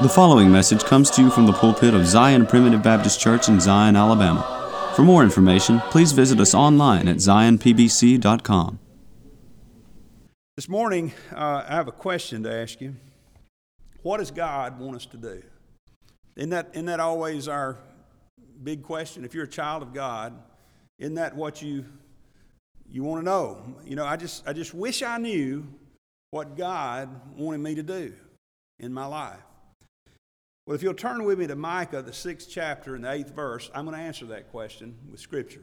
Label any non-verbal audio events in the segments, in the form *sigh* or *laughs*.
The following message comes to you from the pulpit of Zion Primitive Baptist Church in Zion, Alabama. For more information, please visit us online at zionpbc.com. This morning, uh, I have a question to ask you. What does God want us to do? Isn't that, isn't that always our big question? If you're a child of God, isn't that what you, you want to know? You know, I just, I just wish I knew what God wanted me to do in my life. Well, if you'll turn with me to Micah, the sixth chapter and the eighth verse, I'm going to answer that question with Scripture.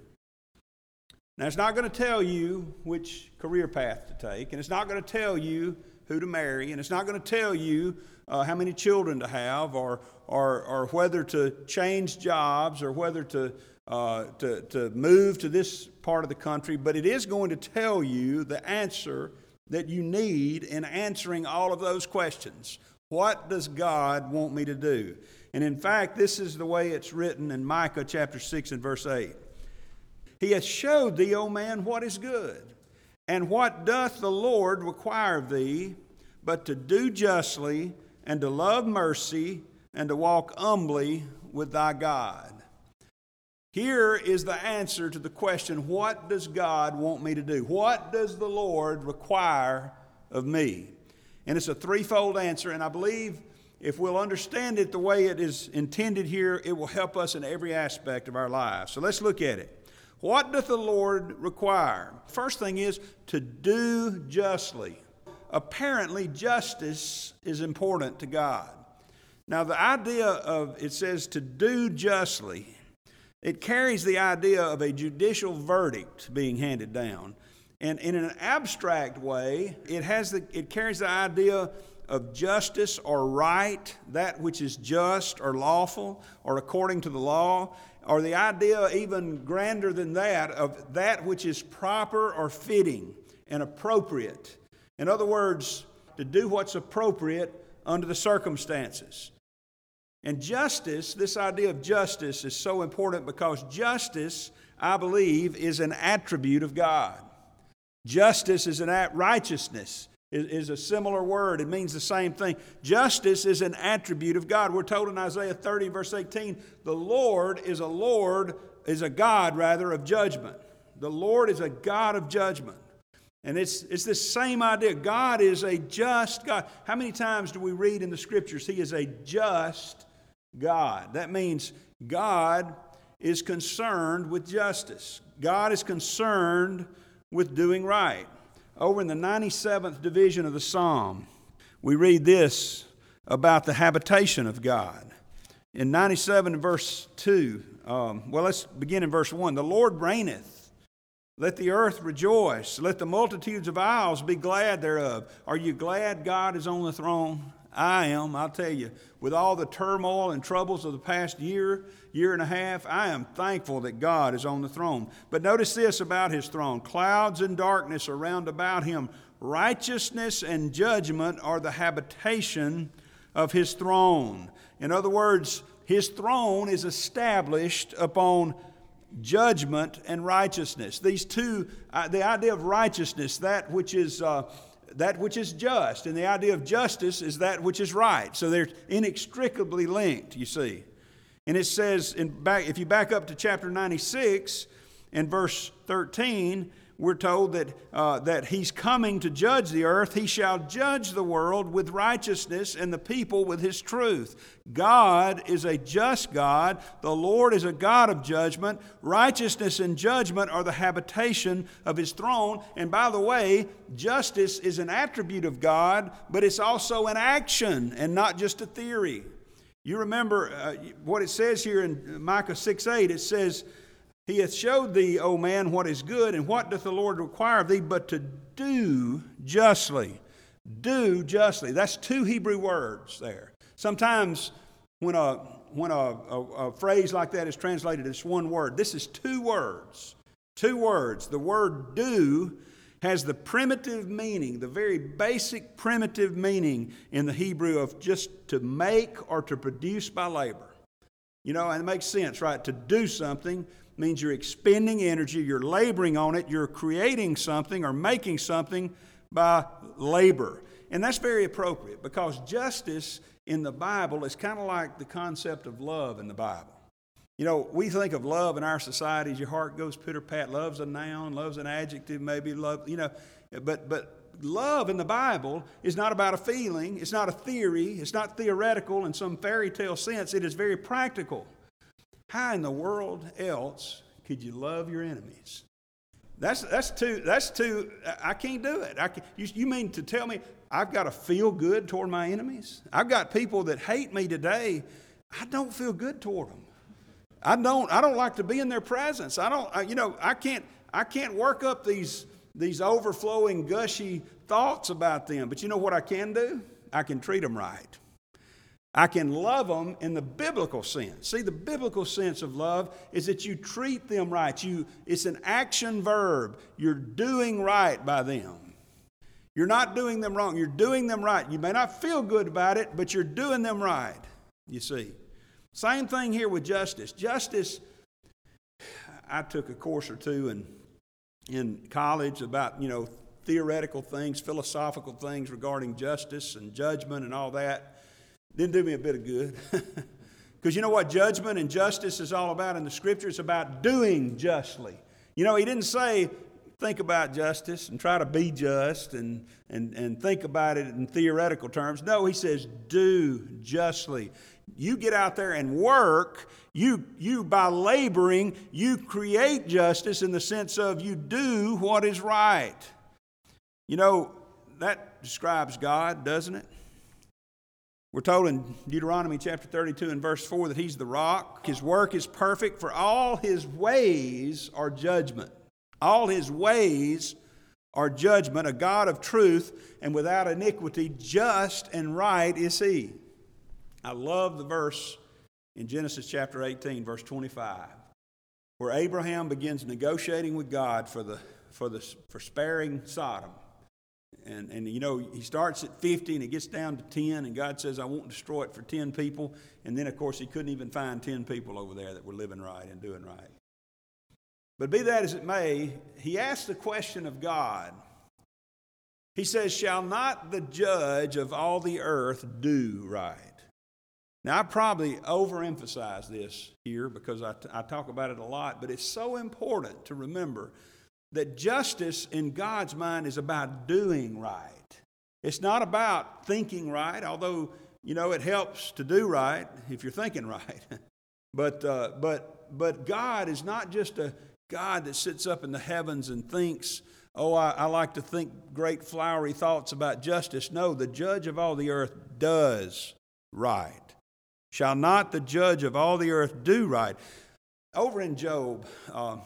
Now, it's not going to tell you which career path to take, and it's not going to tell you who to marry, and it's not going to tell you uh, how many children to have, or, or, or whether to change jobs, or whether to, uh, to, to move to this part of the country, but it is going to tell you the answer that you need in answering all of those questions. What does God want me to do? And in fact, this is the way it's written in Micah chapter 6 and verse 8. He hath showed thee, O man, what is good. And what doth the Lord require of thee, but to do justly, and to love mercy, and to walk humbly with thy God? Here is the answer to the question what does God want me to do? What does the Lord require of me? And it's a threefold answer, and I believe if we'll understand it the way it is intended here, it will help us in every aspect of our lives. So let's look at it. What doth the Lord require? First thing is to do justly. Apparently, justice is important to God. Now, the idea of it says to do justly, it carries the idea of a judicial verdict being handed down. And in an abstract way, it, has the, it carries the idea of justice or right, that which is just or lawful or according to the law, or the idea even grander than that of that which is proper or fitting and appropriate. In other words, to do what's appropriate under the circumstances. And justice, this idea of justice is so important because justice, I believe, is an attribute of God. Justice is an act, righteousness is, is a similar word. It means the same thing. Justice is an attribute of God. We're told in Isaiah 30, verse 18, the Lord is a Lord, is a God rather, of judgment. The Lord is a God of judgment. And it's, it's this same idea. God is a just God. How many times do we read in the scriptures, He is a just God? That means God is concerned with justice. God is concerned with doing right. Over in the 97th division of the Psalm, we read this about the habitation of God. In 97 verse 2, um, well, let's begin in verse 1. The Lord reigneth. Let the earth rejoice. Let the multitudes of isles be glad thereof. Are you glad God is on the throne? I am, I'll tell you, with all the turmoil and troubles of the past year, year and a half, I am thankful that God is on the throne. But notice this about his throne clouds and darkness are about him. Righteousness and judgment are the habitation of his throne. In other words, his throne is established upon judgment and righteousness. These two, uh, the idea of righteousness, that which is. Uh, that which is just. And the idea of justice is that which is right. So they're inextricably linked, you see. And it says, in back, if you back up to chapter 96 and verse 13, we're told that, uh, that he's coming to judge the earth. He shall judge the world with righteousness and the people with his truth. God is a just God. The Lord is a God of judgment. Righteousness and judgment are the habitation of his throne. And by the way, justice is an attribute of God, but it's also an action and not just a theory. You remember uh, what it says here in Micah 6 8, it says, he hath showed thee, O man, what is good, and what doth the Lord require of thee but to do justly. Do justly. That's two Hebrew words there. Sometimes when a, when a, a, a phrase like that is translated as one word, this is two words. Two words. The word do has the primitive meaning, the very basic primitive meaning in the Hebrew of just to make or to produce by labor. You know, and it makes sense, right? To do something means you're expending energy, you're laboring on it, you're creating something or making something by labor. And that's very appropriate because justice in the Bible is kind of like the concept of love in the Bible. You know, we think of love in our society as your heart goes pitter pat. Love's a noun, love's an adjective, maybe love, you know, but, but love in the Bible is not about a feeling, it's not a theory, it's not theoretical in some fairy tale sense, it is very practical. How in the world else could you love your enemies? That's, that's too, that's too, I can't do it. I can, you, you mean to tell me I've got to feel good toward my enemies? I've got people that hate me today. I don't feel good toward them. I don't, I don't like to be in their presence. I don't, I, you know, I can't, I can't work up these, these overflowing, gushy thoughts about them. But you know what I can do? I can treat them right. I can love them in the biblical sense. See, the biblical sense of love is that you treat them right. You, it's an action verb. You're doing right by them. You're not doing them wrong. You're doing them right. You may not feel good about it, but you're doing them right. You see. Same thing here with justice. Justice, I took a course or two in, in college about, you know, theoretical things, philosophical things regarding justice and judgment and all that. Didn't do me a bit of good. *laughs* Because you know what judgment and justice is all about in the scripture? It's about doing justly. You know, he didn't say, think about justice and try to be just and, and, and think about it in theoretical terms. No, he says, do justly. You get out there and work. You, you, by laboring, you create justice in the sense of you do what is right. You know, that describes God, doesn't it? We're told in Deuteronomy chapter 32 and verse 4 that He's the rock. His work is perfect, for all His ways are judgment. All His ways are judgment, a God of truth and without iniquity, just and right is He. I love the verse in Genesis chapter 18, verse 25, where Abraham begins negotiating with God for, the, for, the, for sparing Sodom. And, and you know, he starts at 50 and he gets down to 10, and God says, I won't destroy it for 10 people. And then, of course, he couldn't even find 10 people over there that were living right and doing right. But be that as it may, he asks the question of God. He says, Shall not the judge of all the earth do right? Now, I probably overemphasize this here because I, t- I talk about it a lot, but it's so important to remember that justice in God's mind is about doing right. It's not about thinking right, although, you know, it helps to do right if you're thinking *laughs* right. but, uh, but, but God is not just a God that sits up in the heavens and thinks, oh, I, I like to think great flowery thoughts about justice. No, the judge of all the earth does right. Shall not the judge of all the earth do right? Over in Job, uh,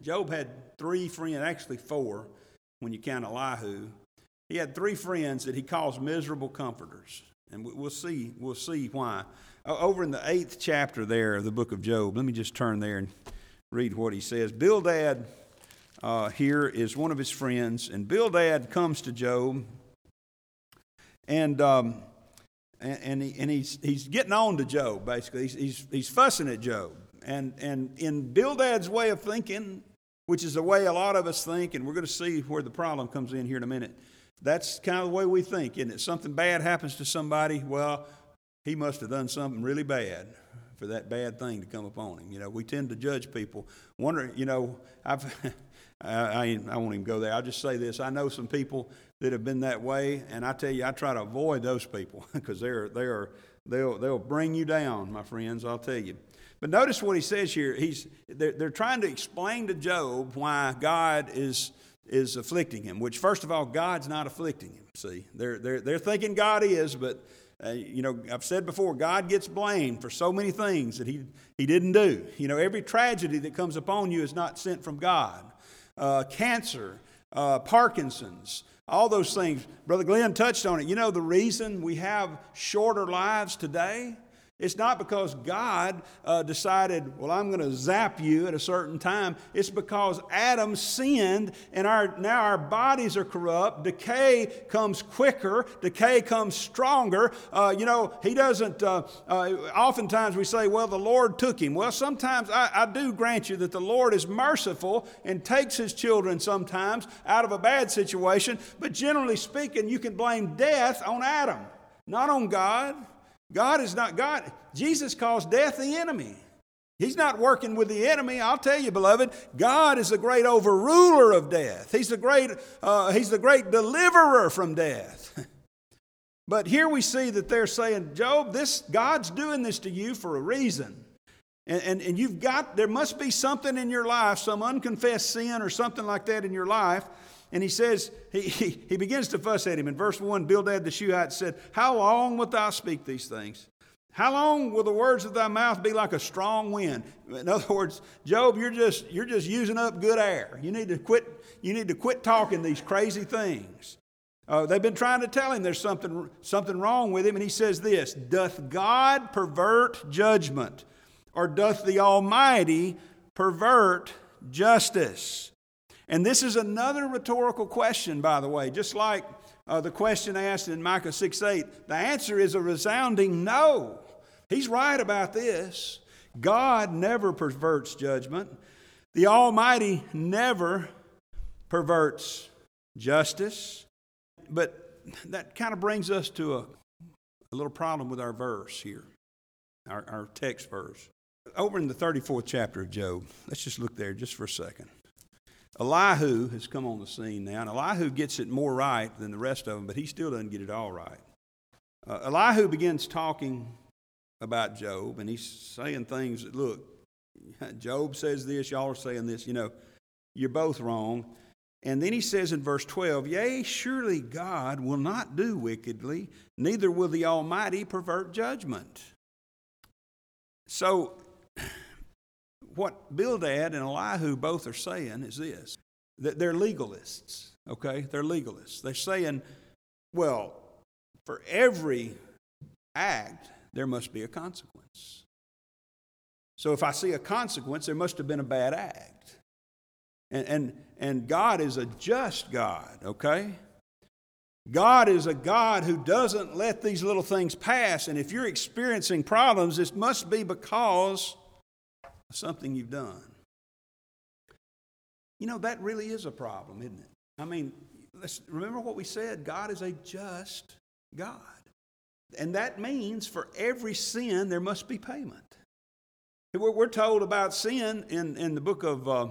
Job had three friends, actually four, when you count Elihu. He had three friends that he calls miserable comforters. And we'll see, we'll see why. Over in the eighth chapter there of the book of Job, let me just turn there and read what he says. Bildad uh, here is one of his friends, and Bildad comes to Job, and um, and, and, he, and he's, he's getting on to Job, basically. He's, he's, he's fussing at Job. And, and in Bildad's way of thinking, which is the way a lot of us think, and we're going to see where the problem comes in here in a minute. That's kind of the way we think, isn't it? Something bad happens to somebody, well, he must have done something really bad for that bad thing to come upon him. You know, we tend to judge people, wondering, you know, I've. *laughs* I, I, I won't even go there. I'll just say this. I know some people that have been that way, and I tell you, I try to avoid those people *laughs* because they're, they're, they'll, they'll bring you down, my friends, I'll tell you. But notice what he says here. He's, they're, they're trying to explain to Job why God is, is afflicting him, which, first of all, God's not afflicting him. See, they're, they're, they're thinking God is, but, uh, you know, I've said before, God gets blamed for so many things that he, he didn't do. You know, every tragedy that comes upon you is not sent from God. Uh, cancer, uh, Parkinson's, all those things. Brother Glenn touched on it. You know, the reason we have shorter lives today it's not because God uh, decided, well, I'm going to zap you at a certain time. It's because Adam sinned, and our, now our bodies are corrupt. Decay comes quicker, decay comes stronger. Uh, you know, he doesn't, uh, uh oftentimes we say, well, the Lord took him. Well, sometimes I, I do grant you that the Lord is merciful and takes his children sometimes out of a bad situation, but generally speaking, you can blame death on Adam, not on God. God is not God. Jesus calls death the enemy. He's not working with the enemy. I'll tell you, beloved, God is the great overruler of death. He's the great, uh, he's the great deliverer from death. *laughs* but here we see that they're saying, Job, this God's doing this to you for a reason. And, and, and you've got, there must be something in your life, some unconfessed sin or something like that in your life. And he says, he, *laughs* he, he begins to fuss at him. In verse 1, Bildad the Shuhite said, How long wilt thou speak these things? How long will the words of thy mouth be like a strong wind? In other words, Job, you're just, you're just using up good air. You need to quit, you need to quit talking these crazy things. Uh, they've been trying to tell him there's something, something wrong with him, and he says this Doth God pervert judgment, or doth the Almighty pervert justice? And this is another rhetorical question, by the way, just like uh, the question asked in Micah 6 8. The answer is a resounding no. He's right about this. God never perverts judgment, the Almighty never perverts justice. But that kind of brings us to a, a little problem with our verse here, our, our text verse. Over in the 34th chapter of Job, let's just look there just for a second. Elihu has come on the scene now, and Elihu gets it more right than the rest of them, but he still doesn't get it all right. Uh, Elihu begins talking about Job, and he's saying things that, look, *laughs* Job says this, y'all are saying this, you know, you're both wrong. And then he says in verse 12, Yea, surely God will not do wickedly, neither will the Almighty pervert judgment. So, what Bildad and Elihu both are saying is this that they're legalists, okay? They're legalists. They're saying, well, for every act, there must be a consequence. So if I see a consequence, there must have been a bad act. And, and, and God is a just God, okay? God is a God who doesn't let these little things pass. And if you're experiencing problems, it must be because something you've done. You know, that really is a problem, isn't it? I mean, let's remember what we said God is a just God. And that means for every sin, there must be payment. We're told about sin in, in the book of uh,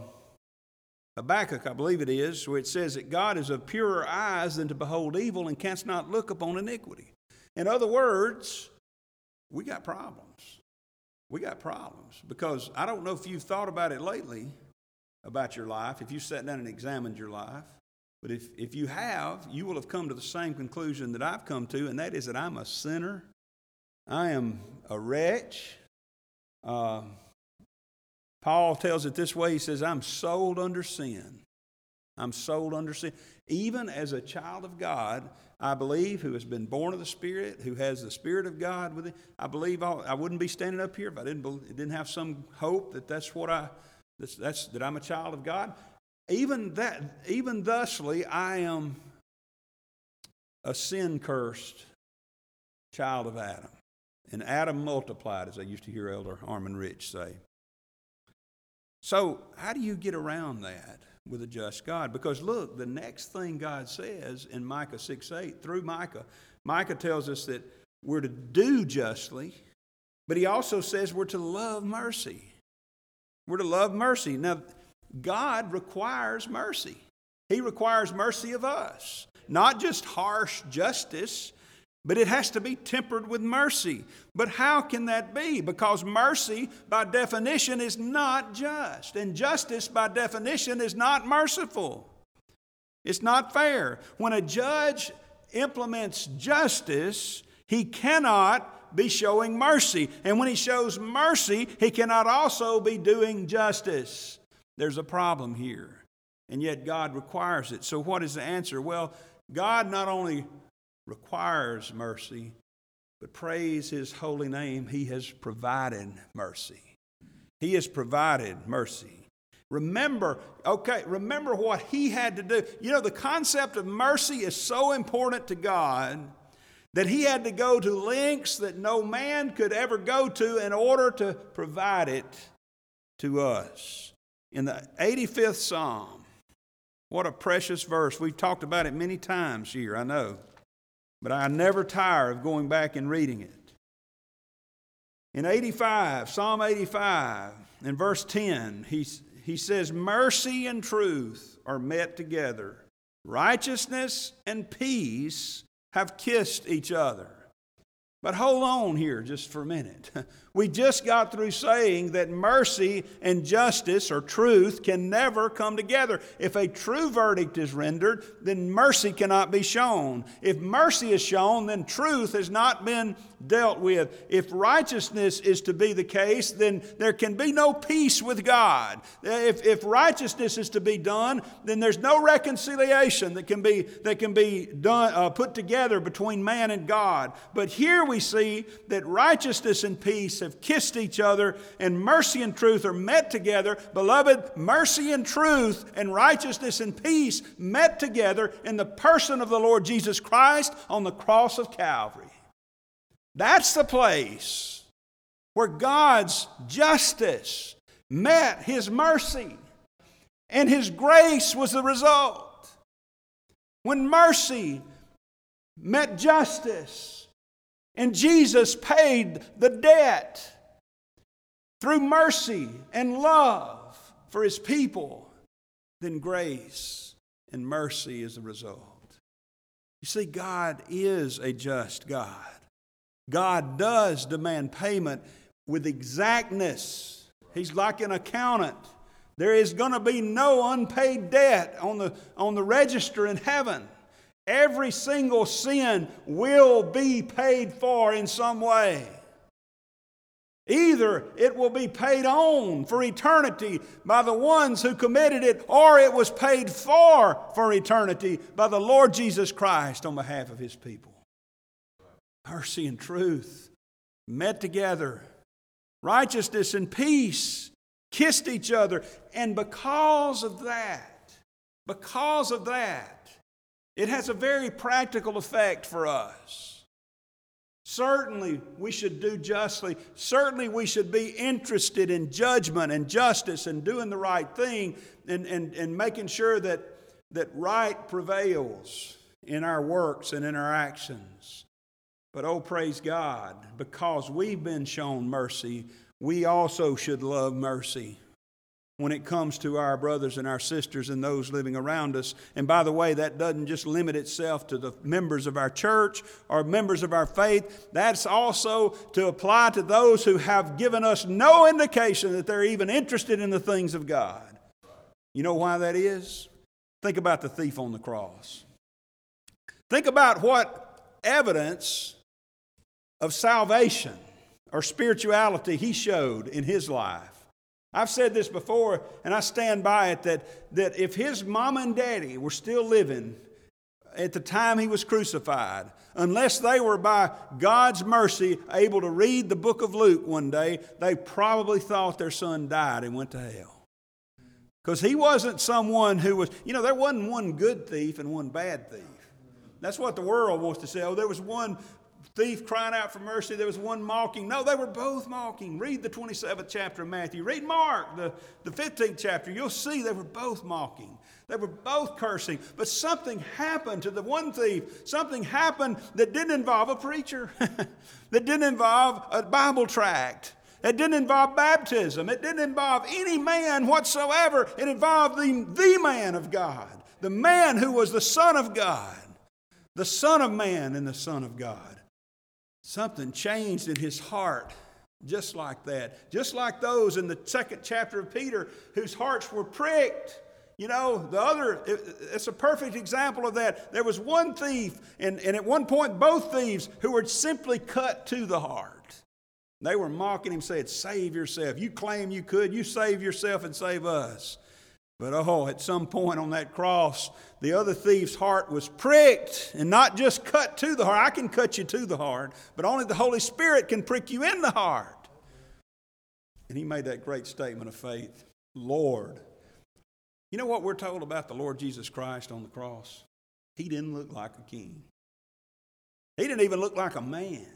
Habakkuk, I believe it is, where it says that God is of purer eyes than to behold evil and canst not look upon iniquity. In other words, we got problems. We got problems because I don't know if you've thought about it lately about your life, if you sat down and examined your life. But if, if you have, you will have come to the same conclusion that I've come to, and that is that I'm a sinner. I am a wretch. Uh, Paul tells it this way he says, I'm sold under sin. I'm sold under sin. Even as a child of God, I believe, who has been born of the Spirit, who has the Spirit of God with it, I believe I would not be standing up here if I didn't, didn't have some hope that that's what I, that's, that's, that I'm a child of God even that, even thusly, I am a sin cursed child of Adam. And Adam multiplied, as I used to hear Elder Armand Rich say. So, how do you get around that with a just God? Because look, the next thing God says in Micah 6 8, through Micah, Micah tells us that we're to do justly, but he also says we're to love mercy. We're to love mercy. Now, God requires mercy. He requires mercy of us. Not just harsh justice, but it has to be tempered with mercy. But how can that be? Because mercy, by definition, is not just. And justice, by definition, is not merciful. It's not fair. When a judge implements justice, he cannot be showing mercy. And when he shows mercy, he cannot also be doing justice. There's a problem here. And yet God requires it. So, what is the answer? Well, God not only requires mercy, but praise his holy name, he has provided mercy. He has provided mercy. Remember, okay, remember what he had to do. You know, the concept of mercy is so important to God that he had to go to lengths that no man could ever go to in order to provide it to us in the 85th Psalm. What a precious verse. We've talked about it many times here, I know. But I never tire of going back and reading it. In 85, Psalm 85, in verse 10, he, he says, Mercy and truth are met together, righteousness and peace have kissed each other. But hold on here just for a minute. *laughs* We just got through saying that mercy and justice or truth can never come together. If a true verdict is rendered, then mercy cannot be shown. If mercy is shown, then truth has not been dealt with. If righteousness is to be the case, then there can be no peace with God. If, if righteousness is to be done, then there's no reconciliation that can be, that can be done, uh, put together between man and God. But here we see that righteousness and peace have kissed each other, and mercy and truth are met together. Beloved, mercy and truth and righteousness and peace met together in the person of the Lord Jesus Christ on the cross of Calvary. That's the place where God's justice met His mercy, and His grace was the result. When mercy met justice, and Jesus paid the debt through mercy and love for his people. Then grace and mercy is the result. You see, God is a just God. God does demand payment with exactness. He's like an accountant. There is going to be no unpaid debt on the, on the register in heaven. Every single sin will be paid for in some way. Either it will be paid on for eternity by the ones who committed it, or it was paid for for eternity by the Lord Jesus Christ on behalf of his people. Mercy and truth met together, righteousness and peace kissed each other, and because of that, because of that, it has a very practical effect for us. Certainly, we should do justly. Certainly, we should be interested in judgment and justice and doing the right thing and, and, and making sure that, that right prevails in our works and in our actions. But oh, praise God, because we've been shown mercy, we also should love mercy when it comes to our brothers and our sisters and those living around us. And by the way, that doesn't just limit itself to the members of our church or members of our faith. That's also to apply to those who have given us no indication that they're even interested in the things of God. You know why that is? Think about the thief on the cross. Think about what evidence of salvation or spirituality he showed in his life. I've said this before, and I stand by it that, that if his mom and daddy were still living at the time he was crucified, unless they were by God's mercy able to read the book of Luke one day, they probably thought their son died and went to hell. Because he wasn't someone who was, you know, there wasn't one good thief and one bad thief. That's what the world wants to say. Oh, there was one thief crying out for mercy. There was one mocking. No, they were both mocking. Read the 27th chapter of Matthew. Read Mark, the, the 15th chapter. You'll see they were both mocking. They were both cursing. But something happened to the one thief. Something happened that didn't involve a preacher, *laughs* that didn't involve a Bible tract. It didn't involve baptism. It didn't involve any man whatsoever. It involved the, the man of God, the man who was the Son of God, the Son of Man and the Son of God. Something changed in his heart just like that. Just like those in the second chapter of Peter whose hearts were pricked. You know, the other, it's a perfect example of that. There was one thief, and, and at one point, both thieves who were simply cut to the heart. They were mocking him, saying, Save yourself. You claim you could, you save yourself and save us. But oh, at some point on that cross, the other thief's heart was pricked and not just cut to the heart. I can cut you to the heart, but only the Holy Spirit can prick you in the heart. And he made that great statement of faith Lord. You know what we're told about the Lord Jesus Christ on the cross? He didn't look like a king, he didn't even look like a man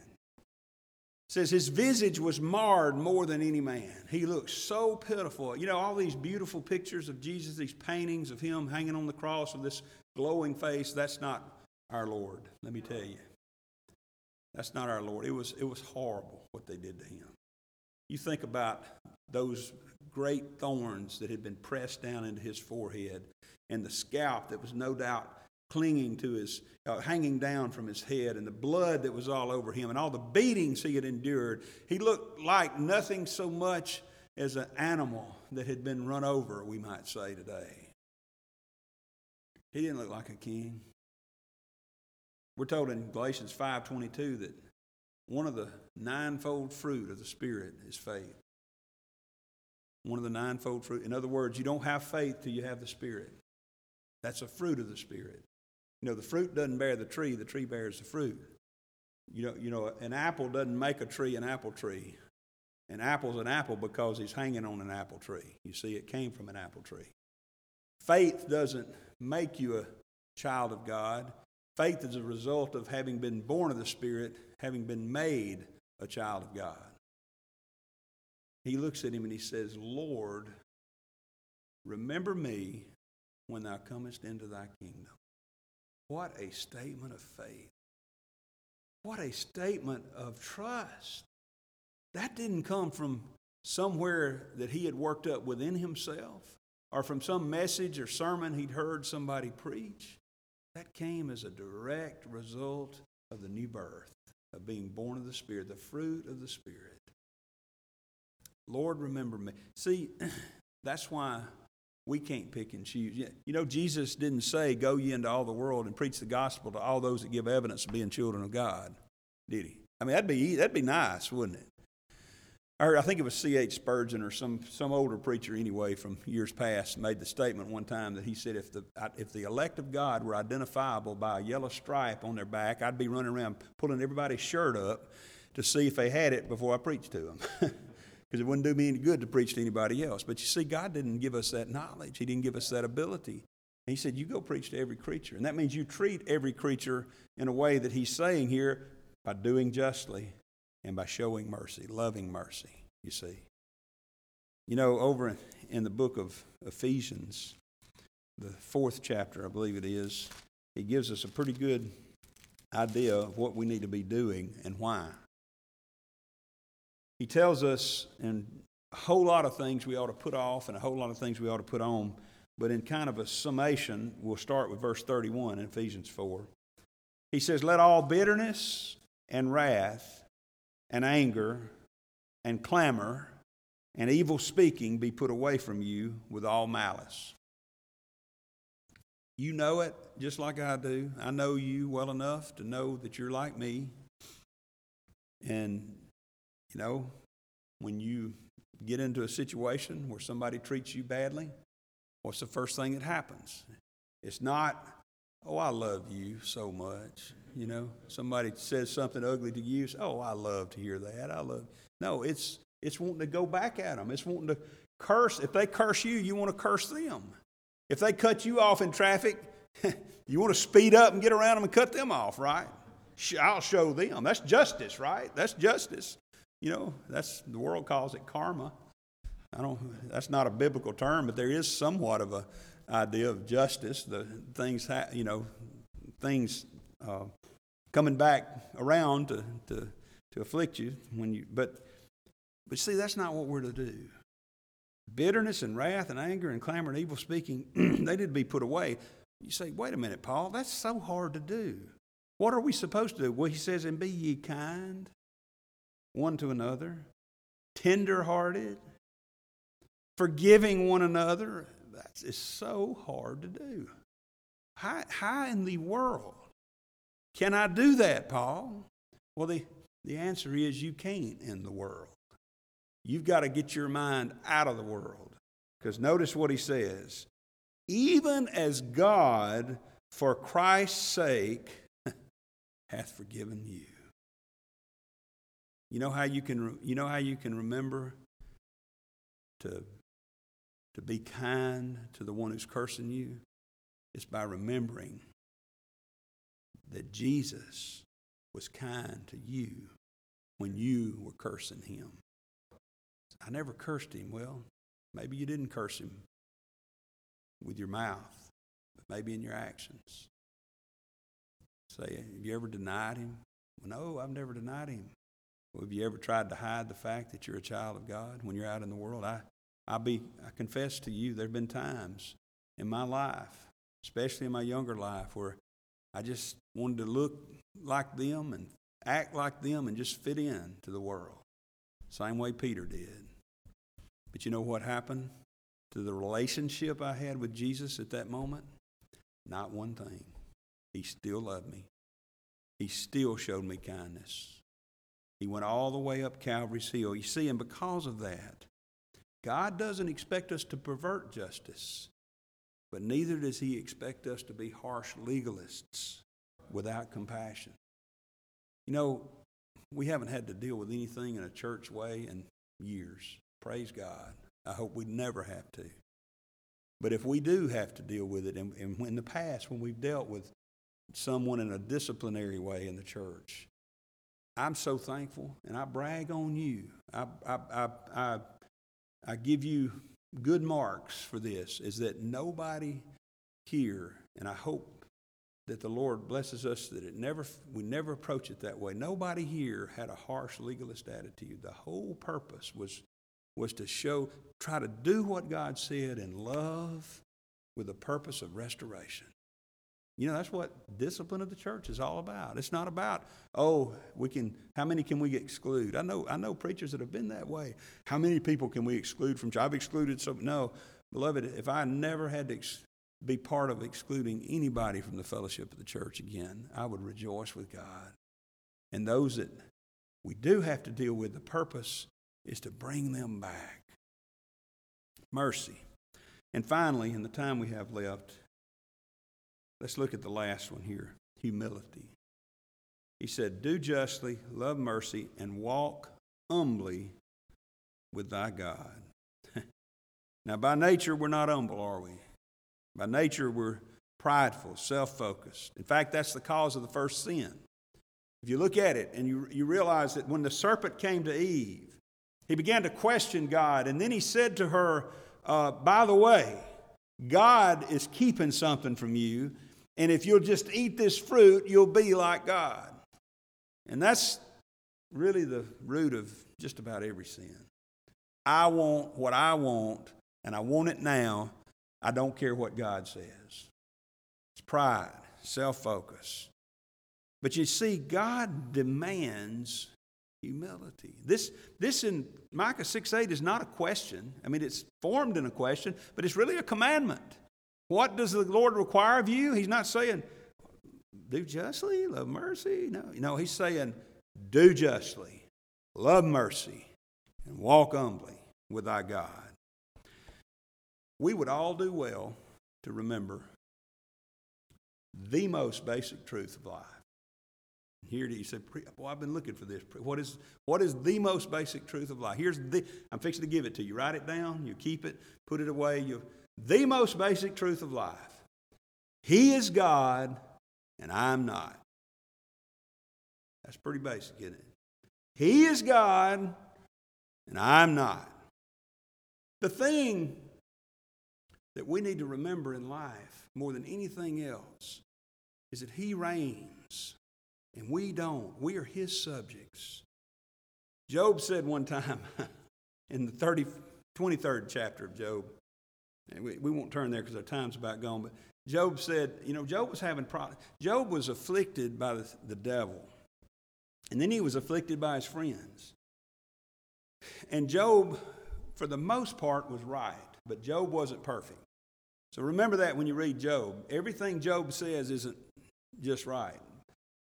says his visage was marred more than any man. He looked so pitiful. You know, all these beautiful pictures of Jesus, these paintings of him hanging on the cross with this glowing face, that's not our Lord, let me tell you. That's not our Lord. It was, it was horrible what they did to him. You think about those great thorns that had been pressed down into his forehead and the scalp that was no doubt clinging to his, uh, hanging down from his head, and the blood that was all over him, and all the beatings he had endured. He looked like nothing so much as an animal that had been run over, we might say today. He didn't look like a king. We're told in Galatians 5:22 that one of the ninefold fruit of the spirit is faith. One of the ninefold fruit. In other words, you don't have faith till you have the spirit. That's a fruit of the spirit. You know, the fruit doesn't bear the tree, the tree bears the fruit. You know, you know, an apple doesn't make a tree an apple tree. An apple's an apple because he's hanging on an apple tree. You see, it came from an apple tree. Faith doesn't make you a child of God. Faith is a result of having been born of the Spirit, having been made a child of God. He looks at him and he says, Lord, remember me when thou comest into thy kingdom. What a statement of faith. What a statement of trust. That didn't come from somewhere that he had worked up within himself or from some message or sermon he'd heard somebody preach. That came as a direct result of the new birth, of being born of the Spirit, the fruit of the Spirit. Lord, remember me. See, *clears throat* that's why we can't pick and choose. You know, Jesus didn't say, Go ye into all the world and preach the gospel to all those that give evidence of being children of God, did he? I mean, that'd be, that'd be nice, wouldn't it? I heard, I think it was C.H. Spurgeon or some, some older preacher anyway from years past made the statement one time that he said, if the, if the elect of God were identifiable by a yellow stripe on their back, I'd be running around pulling everybody's shirt up to see if they had it before I preached to them. *laughs* Because it wouldn't do me any good to preach to anybody else. But you see, God didn't give us that knowledge, He didn't give us that ability. He said, You go preach to every creature. And that means you treat every creature in a way that He's saying here by doing justly and by showing mercy, loving mercy, you see. You know, over in the book of Ephesians, the fourth chapter, I believe it is, he gives us a pretty good idea of what we need to be doing and why. He tells us in a whole lot of things we ought to put off and a whole lot of things we ought to put on, but in kind of a summation, we'll start with verse 31 in Ephesians 4. He says, Let all bitterness and wrath and anger and clamor and evil speaking be put away from you with all malice. You know it just like I do. I know you well enough to know that you're like me. And, you know, when you get into a situation where somebody treats you badly, what's the first thing that happens? It's not, oh, I love you so much. You know, somebody says something ugly to you. Oh, I love to hear that. I love. No, it's it's wanting to go back at them. It's wanting to curse. If they curse you, you want to curse them. If they cut you off in traffic, *laughs* you want to speed up and get around them and cut them off, right? I'll show them. That's justice, right? That's justice. You know, that's the world calls it karma. I don't. That's not a biblical term, but there is somewhat of a idea of justice. The things, ha, you know, things uh, coming back around to, to, to afflict you when you but but see that's not what we're to do bitterness and wrath and anger and clamor and evil speaking *clears throat* they to be put away you say wait a minute paul that's so hard to do what are we supposed to do well he says and be ye kind one to another tender hearted forgiving one another that's is so hard to do how, how in the world can I do that, Paul? Well, the, the answer is you can't in the world. You've got to get your mind out of the world. Because notice what he says even as God, for Christ's sake, *laughs* hath forgiven you. You know how you can, you know how you can remember to, to be kind to the one who's cursing you? It's by remembering that Jesus was kind to you when you were cursing him. I never cursed him. Well, maybe you didn't curse him with your mouth, but maybe in your actions. Say, have you ever denied him? Well, no, I've never denied him. Well, have you ever tried to hide the fact that you're a child of God when you're out in the world? I, I be I confess to you, there have been times in my life, especially in my younger life, where I just wanted to look like them and act like them and just fit in to the world. Same way Peter did. But you know what happened to the relationship I had with Jesus at that moment? Not one thing. He still loved me. He still showed me kindness. He went all the way up Calvary's Hill. You see, and because of that, God doesn't expect us to pervert justice, but neither does He expect us to be harsh legalists without compassion. You know, we haven't had to deal with anything in a church way in years. Praise God. I hope we never have to. But if we do have to deal with it, and, and in the past, when we've dealt with someone in a disciplinary way in the church, I'm so thankful, and I brag on you. I, I, I, I, I give you good marks for this, is that nobody here, and I hope that the Lord blesses us that it never we never approach it that way. Nobody here had a harsh legalist attitude. The whole purpose was was to show try to do what God said in love with the purpose of restoration. You know, that's what discipline of the church is all about. It's not about, oh, we can how many can we exclude? I know I know preachers that have been that way. How many people can we exclude from church? I've excluded some no. Beloved, if I never had to ex- be part of excluding anybody from the fellowship of the church again, I would rejoice with God. And those that we do have to deal with, the purpose is to bring them back. Mercy. And finally, in the time we have left, let's look at the last one here humility. He said, Do justly, love mercy, and walk humbly with thy God. *laughs* now, by nature, we're not humble, are we? By nature, we're prideful, self focused. In fact, that's the cause of the first sin. If you look at it and you, you realize that when the serpent came to Eve, he began to question God, and then he said to her, uh, By the way, God is keeping something from you, and if you'll just eat this fruit, you'll be like God. And that's really the root of just about every sin. I want what I want, and I want it now, I don't care what God says. It's pride, self focus. But you see, God demands humility. This, this in Micah 6 8 is not a question. I mean, it's formed in a question, but it's really a commandment. What does the Lord require of you? He's not saying, do justly, love mercy. No, no, he's saying, do justly, love mercy, and walk humbly with thy God we would all do well to remember the most basic truth of life. Here he said, Boy, I've been looking for this. What is, what is the most basic truth of life? Here's the, I'm fixing to give it to you. Write it down, you keep it, put it away. You, the most basic truth of life. He is God, and I'm not. That's pretty basic, isn't it? He is God, and I'm not. The thing that we need to remember in life more than anything else is that He reigns and we don't. We are His subjects. Job said one time *laughs* in the 30, 23rd chapter of Job, and we, we won't turn there because our time's about gone, but Job said, you know, Job was having problems. Job was afflicted by the, the devil, and then he was afflicted by his friends. And Job, for the most part, was right, but Job wasn't perfect. So remember that when you read Job. Everything Job says isn't just right.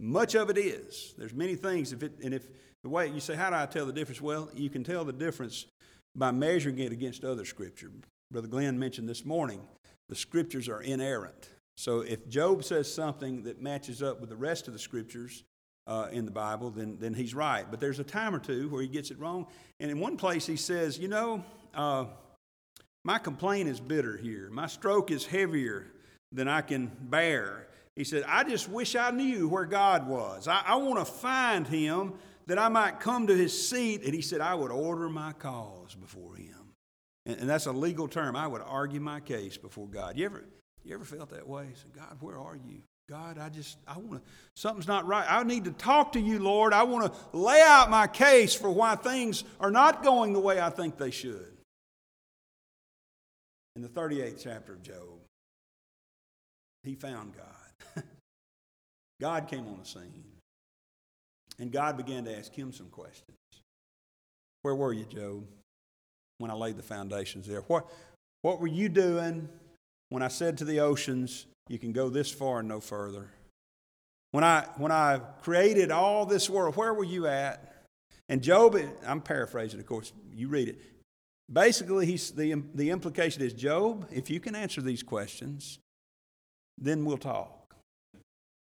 Much of it is. There's many things. If it, and if the way you say, how do I tell the difference? Well, you can tell the difference by measuring it against other scripture. Brother Glenn mentioned this morning the scriptures are inerrant. So if Job says something that matches up with the rest of the scriptures uh, in the Bible, then, then he's right. But there's a time or two where he gets it wrong. And in one place he says, you know, uh, my complaint is bitter here. My stroke is heavier than I can bear. He said, I just wish I knew where God was. I, I want to find him that I might come to his seat. And he said, I would order my cause before him. And, and that's a legal term. I would argue my case before God. You ever, you ever felt that way? Said, God, where are you? God, I just, I want to, something's not right. I need to talk to you, Lord. I want to lay out my case for why things are not going the way I think they should. In the 38th chapter of Job, he found God. *laughs* God came on the scene. And God began to ask him some questions. Where were you, Job, when I laid the foundations there? What, what were you doing when I said to the oceans, you can go this far and no further? When I, when I created all this world, where were you at? And Job, I'm paraphrasing, of course, you read it. Basically, he's, the, the implication is Job, if you can answer these questions, then we'll talk.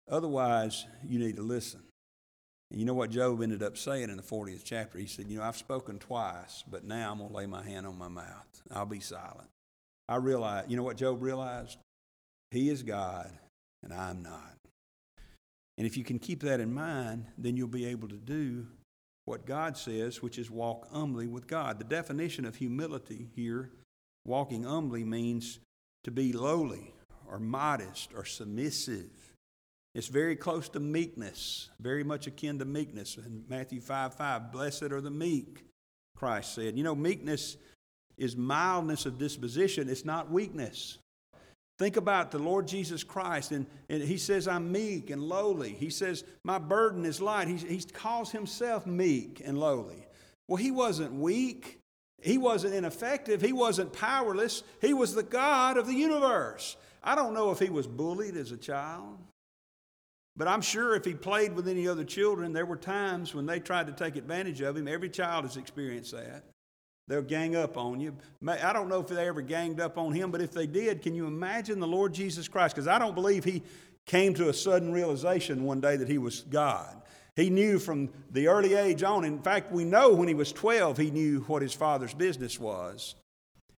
Otherwise, you need to listen. You know what Job ended up saying in the 40th chapter? He said, You know, I've spoken twice, but now I'm going to lay my hand on my mouth. I'll be silent. I realize, you know what Job realized? He is God, and I'm not. And if you can keep that in mind, then you'll be able to do what God says, which is walk humbly with God. The definition of humility here, walking humbly, means to be lowly or modest or submissive. It's very close to meekness, very much akin to meekness. In Matthew 5 5, blessed are the meek, Christ said. You know, meekness is mildness of disposition, it's not weakness. Think about the Lord Jesus Christ, and, and he says, I'm meek and lowly. He says, My burden is light. He, he calls himself meek and lowly. Well, he wasn't weak. He wasn't ineffective. He wasn't powerless. He was the God of the universe. I don't know if he was bullied as a child. But I'm sure if he played with any other children, there were times when they tried to take advantage of him. Every child has experienced that. They'll gang up on you. I don't know if they ever ganged up on him, but if they did, can you imagine the Lord Jesus Christ? Because I don't believe he came to a sudden realization one day that he was God. He knew from the early age on. In fact, we know when he was 12, he knew what his father's business was.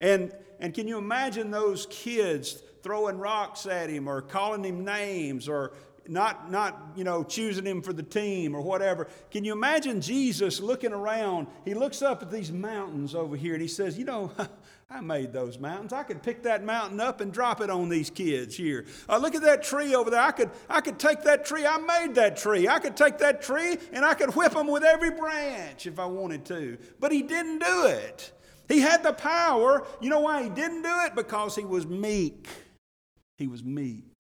And, and can you imagine those kids throwing rocks at him or calling him names or not, not, you know, choosing him for the team or whatever. Can you imagine Jesus looking around? He looks up at these mountains over here and he says, You know, *laughs* I made those mountains. I could pick that mountain up and drop it on these kids here. Uh, look at that tree over there. I could, I could take that tree. I made that tree. I could take that tree and I could whip them with every branch if I wanted to. But he didn't do it. He had the power. You know why he didn't do it? Because he was meek. He was meek.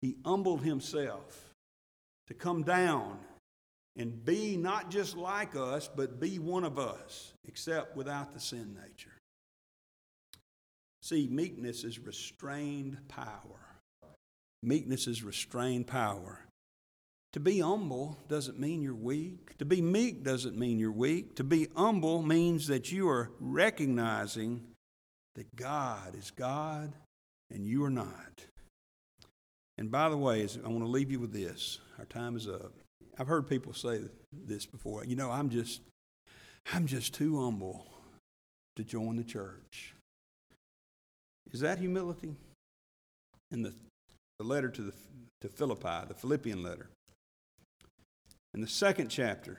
He humbled himself to come down and be not just like us, but be one of us, except without the sin nature. See, meekness is restrained power. Meekness is restrained power. To be humble doesn't mean you're weak. To be meek doesn't mean you're weak. To be humble means that you are recognizing that God is God and you are not. And by the way, I want to leave you with this. Our time is up. I've heard people say this before. You know, I'm just, I'm just too humble to join the church. Is that humility? In the, the letter to, the, to Philippi, the Philippian letter. In the second chapter,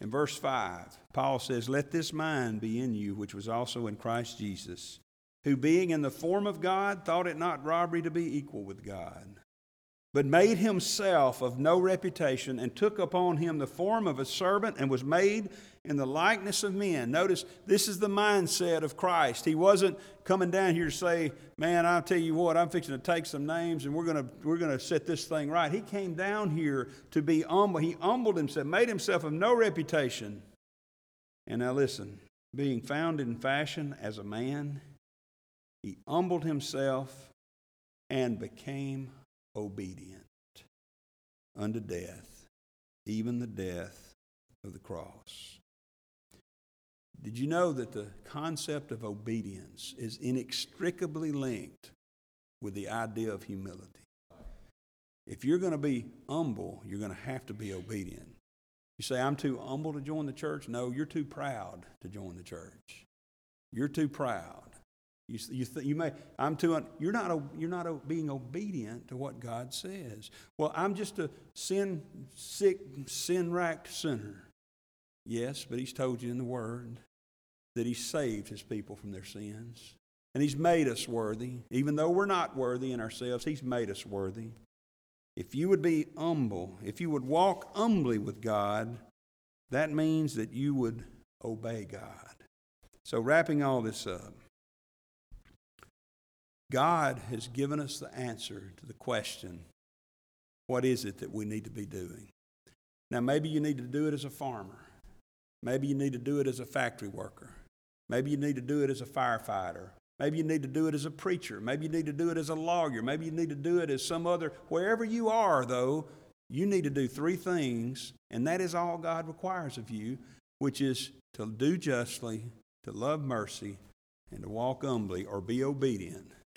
in verse 5, Paul says, Let this mind be in you, which was also in Christ Jesus, who being in the form of God, thought it not robbery to be equal with God but made himself of no reputation, and took upon him the form of a servant, and was made in the likeness of men. Notice this is the mindset of Christ. He wasn't coming down here to say, Man, I'll tell you what, I'm fixing to take some names and we're gonna we're gonna set this thing right. He came down here to be humble. He humbled himself, made himself of no reputation. And now listen, being found in fashion as a man, he humbled himself and became obedient unto death, even the death of the cross. Did you know that the concept of obedience is inextricably linked with the idea of humility? If you're going to be humble, you're going to have to be obedient. You say, I'm too humble to join the church? No, you're too proud to join the church. You're too proud. You, you, th- you may, I'm too, you're not, you're not being obedient to what God says. Well, I'm just a sin sick, sin racked sinner. Yes, but He's told you in the Word that He saved His people from their sins. And He's made us worthy. Even though we're not worthy in ourselves, He's made us worthy. If you would be humble, if you would walk humbly with God, that means that you would obey God. So, wrapping all this up, God has given us the answer to the question what is it that we need to be doing? Now, maybe you need to do it as a farmer. Maybe you need to do it as a factory worker. Maybe you need to do it as a firefighter. Maybe you need to do it as a preacher. Maybe you need to do it as a lawyer. Maybe you need to do it as some other. Wherever you are, though, you need to do three things, and that is all God requires of you, which is to do justly, to love mercy, and to walk humbly or be obedient